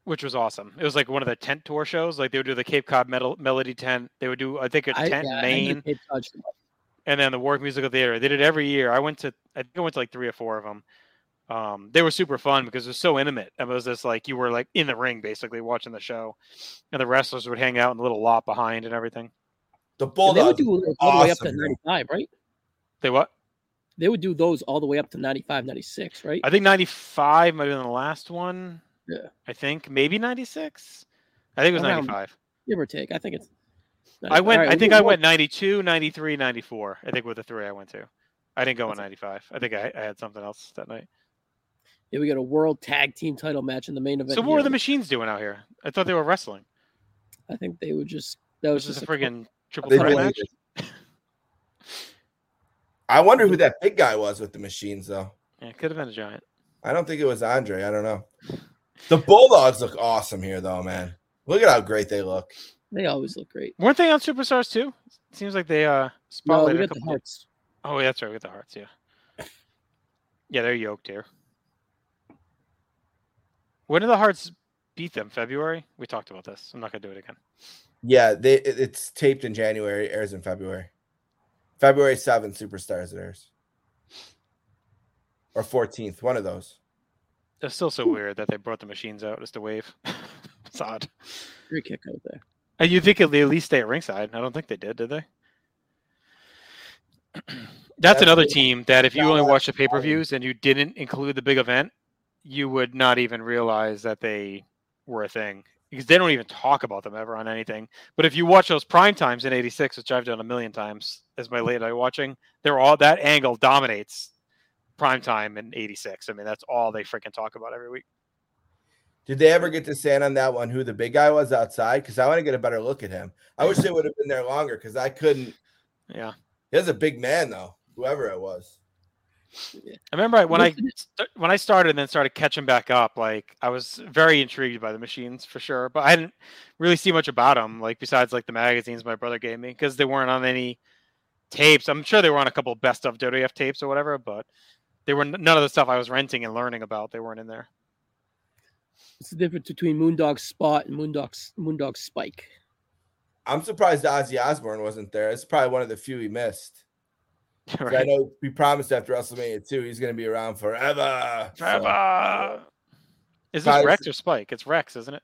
which was awesome. It was like one of the tent tour shows. Like they would do the Cape Cod Metal, Melody tent. They would do, I think, a I, tent yeah, in Maine, Cape Cod and then the Warwick Musical Theater. They did it every year. I went to, I think I went to like three or four of them. Um, they were super fun because it was so intimate. And it was just like you were like in the ring basically watching the show, and the wrestlers would hang out in the little lot behind and everything. The And they would do it all the way up to awesome. 95, right? They what? They would do those all the way up to 95, 96, right? I think 95 might have been the last one. Yeah. I think maybe 96. I think it was Around- 95. Give or take. I think it's. I went, All right, I think I went 92, 93, 94. I think were the three I went to. I didn't go in 95. I think I, I had something else that night. Yeah, we got a world tag team title match in the main event. So what were the machines doing out here? I thought they were wrestling. I think they would just. That was This is just a a cl- friggin' triple threat match. Did. I wonder who that big guy was with the machines, though. Yeah, it could have been a giant. I don't think it was Andre. I don't know. The Bulldogs look awesome here, though, man. Look at how great they look. They always look great. Weren't they on Superstars too? Seems like they uh No, we spotlighted a got the couple. hearts. Oh, yeah, that's right. We got the hearts. Yeah. Yeah, they're yoked here. When did the hearts beat them? February. We talked about this. I'm not gonna do it again. Yeah, they it's taped in January, airs in February. February 7th, Superstars it airs. Or 14th, one of those. It's still so weird that they brought the machines out just to wave. it's odd. Great kick out there. And you think they at least stay at ringside? I don't think they did. Did they? That's That's another it. team that if you Yeah, only that's watch the fine. pay per views and you didn't include the big event, you would not even realize that they were a thing because they don't even talk about them ever on anything. But if you watch those prime times in '86, which I've done a million times as my late night watching, they're all that angle dominates prime time in '86. I mean, that's all they freaking talk about every week. Did they ever get to stand on that one who the big guy was outside? Because I want to get a better look at him. I wish they would have been there longer because I couldn't. Yeah. He was a big man, though, whoever it was. I remember when I when I started and then started catching back up, like I was very intrigued by the machines for sure, but I didn't really see much about them, like besides like the magazines my brother gave me because they weren't on any tapes. I'm sure they were on a couple best of WWF tapes or whatever, but they were none of the stuff I was renting and learning about. They weren't in there. It's the difference between Moondog Spot and Moondog Moondog Spike. I'm surprised Ozzy Osbourne wasn't there. It's probably one of the few he missed. 'Cause I know we promised after WrestleMania 2 he's going to be around forever. So, Forever. Is this Rex or Spike? It's Rex, isn't it?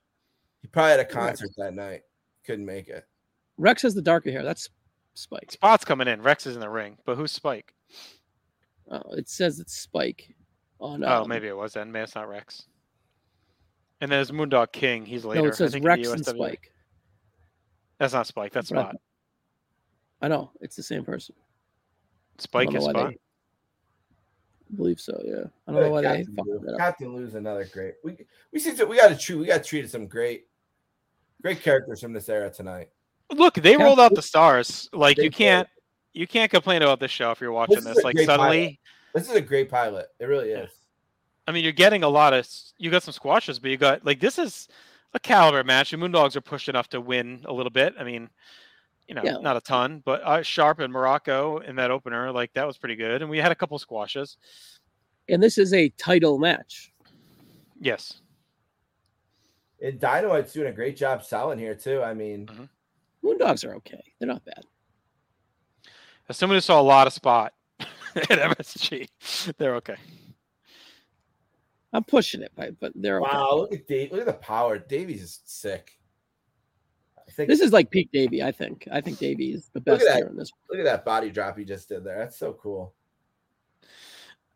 he probably had a concert that night. Couldn't make it. Rex has the darker hair. That's Spike. Spot's coming in. Rex is in the ring, but who's Spike? Oh, it says it's Spike. On Oh, um, maybe it was then. Maybe it's not Rex. And then there's Moondog King. He's later. No, I it says think, in the Rex and Spike. That's not Spike. That's That's Spot. I know it's the same person. I Spike don't is know Spot. they- I believe so. Yeah, I don't know why they Captain fucked Lou. that up. Captain Lou's another great. We we see we got to treat we got to treat some great great characters from this era tonight. Look, they Yeah. rolled out the stars. Like you can't, you can't complain about this show if you're watching This this. Like great suddenly, This is a great pilot. It really Yeah. is. I mean, you're getting a lot of. You got some squashes, but you got like this is a caliber match. The Moondogs are pushed enough to win a little bit. I mean, you know, Yeah. not a ton, but uh, Sharpe and Muraco in that opener, like that was pretty good. And we had a couple squashes. And this is a title match. Yes. And Dynamite's doing a great job selling here too. I mean, Moondogs are okay. They're not bad. As someone who saw a lot of spot at MSG, they're okay. I'm pushing it, but but they're okay. wow, look at Dave. Look at the power. Davey's is sick. I think This is like peak Davy. I think. I think Davy is the best that. here in this. look at that body drop he just did there. That's so cool.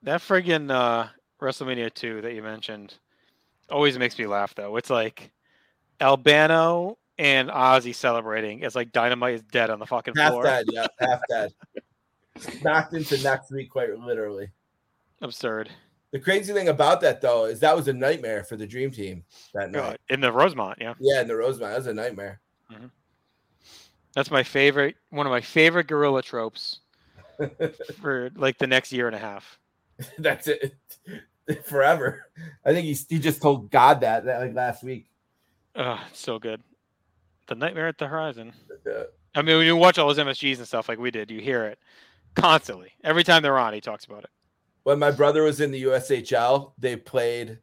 That friggin' uh, WrestleMania 2 that you mentioned always makes me laugh, though. It's like Albano and Ozzy celebrating. It's like Dynamite is dead on the fucking Half floor. dead, yeah, half dead. Knocked into next week, quite literally. Absurd. The crazy thing about that though is that was a nightmare for the Dream Team that Uh, night. in the Rosemont, yeah. Yeah, in the Rosemont, that was a nightmare. That's my favorite, one of my favorite gorilla tropes for like the next year and a half. That's it forever. I think he he just told God that, that like last week. Oh, it's so good. The Nightmare at the Horizon. Uh, I mean, when you watch all those MSGs and stuff like we did, you hear it constantly. Every time they're on, he talks about it. when my brother was in the USHL, they played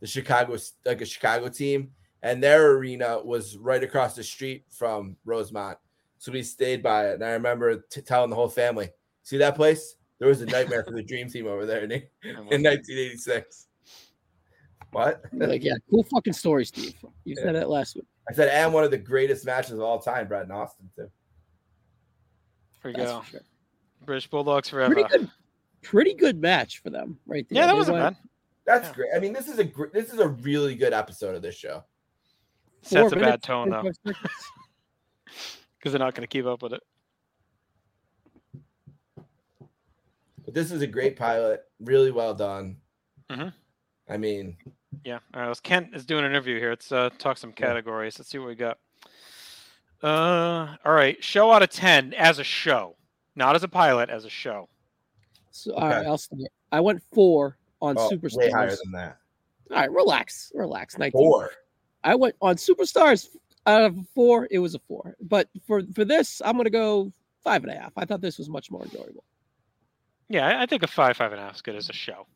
the Chicago like a Chicago team, and their arena was right across the street from Rosemont. So we stayed by it, and I remember t- telling the whole family, "See that place? There was a nightmare for the Dream Team over there in, in 1986." What? Like, yeah, cool fucking story, Steve. You said that last week. I said, and one of the greatest matches of all time, Bret and Austin too. There you That's go. sure. British Bulldogs forever. Pretty good, pretty good match for them, right there. Yeah, that They wasn't went bad. That's Yeah. great. I mean, this is a gr- this is a really good episode of this show. Sets four a bad tone though, because they're not going to keep up with it. But this is a great pilot, really well done. Mhm. I mean, Yeah. All right. Let's Kent is doing an interview here. Let's uh, talk some Yeah. categories. Let's see what we got. Uh, all right. Show out of ten as a show, not as a pilot, as a show. So, all right, Okay. I'll start. I went four on oh, Superstars. way higher than that. All right, relax, relax. 19. Four. I went on Superstars out of four. It was a four, but for for this, I'm gonna go five and a half. I thought this was much more enjoyable. Yeah, I, I think a five, five and a half is good as a show.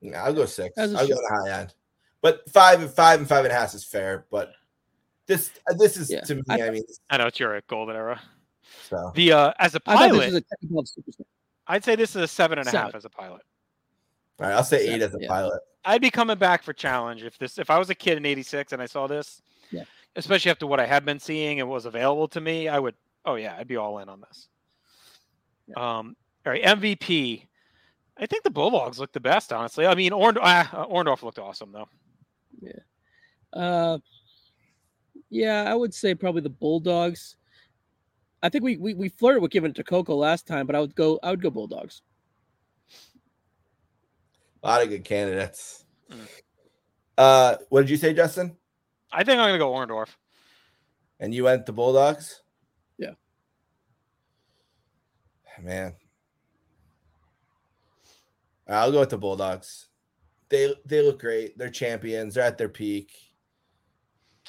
Yeah, I'll go six. As a I'll go show. on the high end. But five and five and five and a half is fair. But this uh, this is Yeah, to me. I I, mean, I know it's your golden era. so The uh, as a I thought this pilot, was a tech. I'd say this is a seven and a half Seven. as a pilot. All right, I'll say eight as a yeah. pilot. I'd be coming back for challenge if this if I was a kid in '86 and I saw this, Yeah. especially after what I had been seeing and was available to me, I would. Oh yeah, I'd be all in on this. Um, all right, MVP. I think the Bulldogs looked the best, honestly. I mean, Ornd- uh, Orndorff looked awesome though. Yeah. Uh, yeah, I would say probably the Bulldogs. I think we we, we flirted with giving it to Koko last time, but I would go I would go Bulldogs. A lot of good candidates. Mm. Uh, what did you say, Justin? I think I'm gonna go Orndorff. And you went the Bulldogs? Yeah. Man. I'll go with the Bulldogs. They they look great. They're champions. They're at their peak.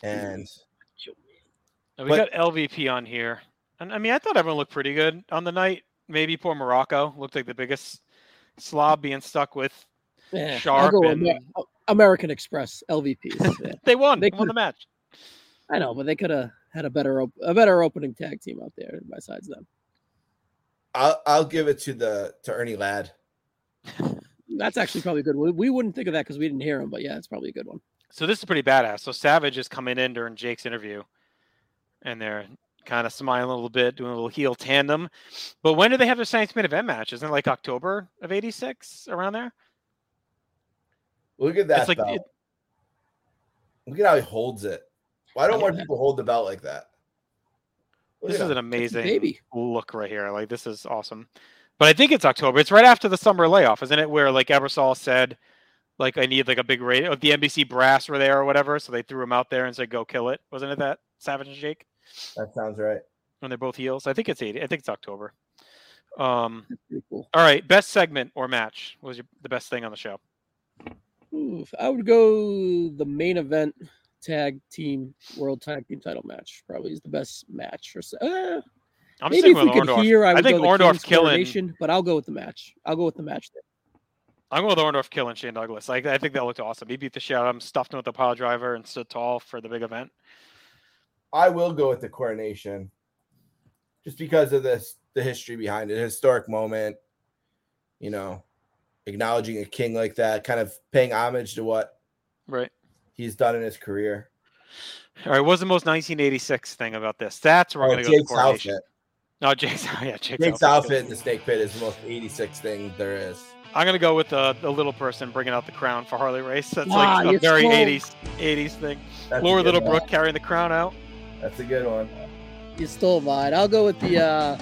And And we But- got LVP on here, and I mean, I thought everyone looked pretty good on the night. Maybe poor Muraco looked like the biggest slob being stuck with. Yeah, I'll Sharpe and- Amer- American Express LVPs. Yeah. They won. They won the match. I know, but they could have had a better op- a better opening tag team out there besides them. I'll I'll give it to the to Ernie Ladd. That's actually probably a good one. We wouldn't think of that because we didn't hear him, but yeah, it's probably a good one. So this is pretty badass. So Savage is coming in during Jake's interview, and they're kind of smiling a little bit, doing a little heel tandem. But when do they have their science main event match? Isn't it like October of '86 around there? Look at that it's like belt. it- Look at how he holds it. Why don't more people hold the belt like that? Look this is him. an amazing baby. look right here. Like this is awesome. But I think it's October. It's right after the summer layoff, isn't it? Where like Ebersol said, like I need like a big radio. The NBC brass were there or whatever, so they threw him out there and said, "Go kill it." Wasn't it that Savage and Jake that sounds right. when they're both heels? I think it's eighty. I think it's October. Um. Cool. All right. Best segment or match What was your the best thing on the show? Oof, I would go the main event tag team world tag team title match. Probably is the best match. Or so. Uh, I'm maybe if we could Orndorff. hear, I I would think go the Orndorff killing. Coronation, but I'll go with the match. I'll go with the match. There. I'm going with Orndorff killing Shane Douglas. Like I think that looked awesome. He beat the shit out of him, stuffed him with the pile driver, and stood tall for the big event. I will go with the coronation, just because of this the history behind it, historic moment. You know, acknowledging a king like that, kind of paying homage to what Right. he's done in his career. All right. What's the most 1986 thing about this? That's where Oh, we're going to go with Jake's coronation. outfit. No, Jake's. Yeah, Jake's, Jake's outfit's outfit good. in the snake pit is the most 86 thing there is. I'm going to go with the the little person bringing out the crown for Harley Race. That's Ah, like a very so- 80s 80s thing. That's Lord Littlebrook one. Carrying the crown out. That's a good one. You stole mine. I'll go with the uh,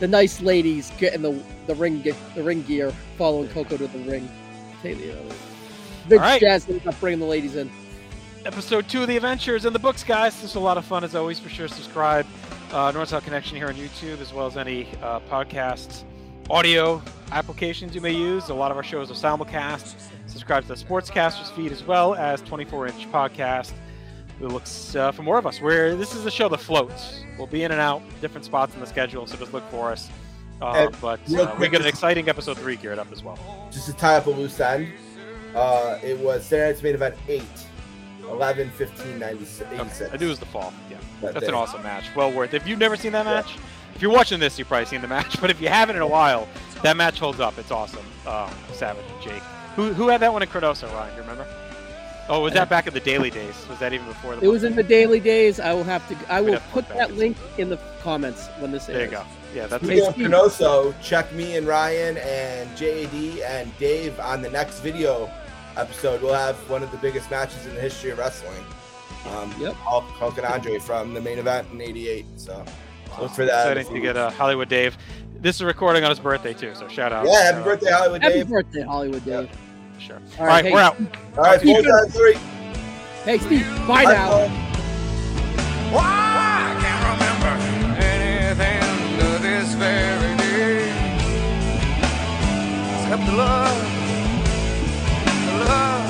the nice ladies getting the the ring ge- the ring gear, following Koko to the ring. Take the other. Vince All right. Jasmine not bringing the ladies in. episode two of the Adventures in the books, guys. This was a lot of fun as always. For sure, subscribe. Uh, North South Connection here on YouTube, as well as any uh, podcast audio applications you may use. A lot of our shows are simulcast. Subscribe to the Sportscasters feed as well as 24 inch podcast. It looks uh, for more of us. Where this is a show that floats. We'll be in and out different spots in the schedule, so just look for us. Uh, but uh, we got an exciting episode three geared up as well. Just to tie up a loose end, uh, it was Saturday Night's main event 8, 11, 15, 96. I knew it was the fall. Yeah, That that's day. an awesome match. Well worth. it. If you've never seen that match, if you're watching this, you've probably seen the match. But if you haven't in a while, that match holds up. It's awesome. Um, Savage and Jake. Who who had that one in Cardoso, Ryan? Do you remember? Oh, was that back in the daily days? Was that even before the? It was in the daily days. I will have to. I will put that link in the comments when this There you go. Yeah, that's Speaking of Steve. Canoso, check me and Ryan and JAD and Dave on the next video episode. We'll have one of the biggest matches in the history of wrestling. Um, Yep. Hulk, Hulk and Andre from the main event in '88. So look for that. exciting to get uh, Hollywood Dave. This is a recording on his birthday too, so shout out. Yeah, happy out. birthday, Hollywood Happy Dave. Happy birthday, Hollywood Dave. All right, All right hey, we're out. All right, four three. Hey, Steve. Bye, bye now. Bye. Why I can't remember anything to this very day except the love, the love.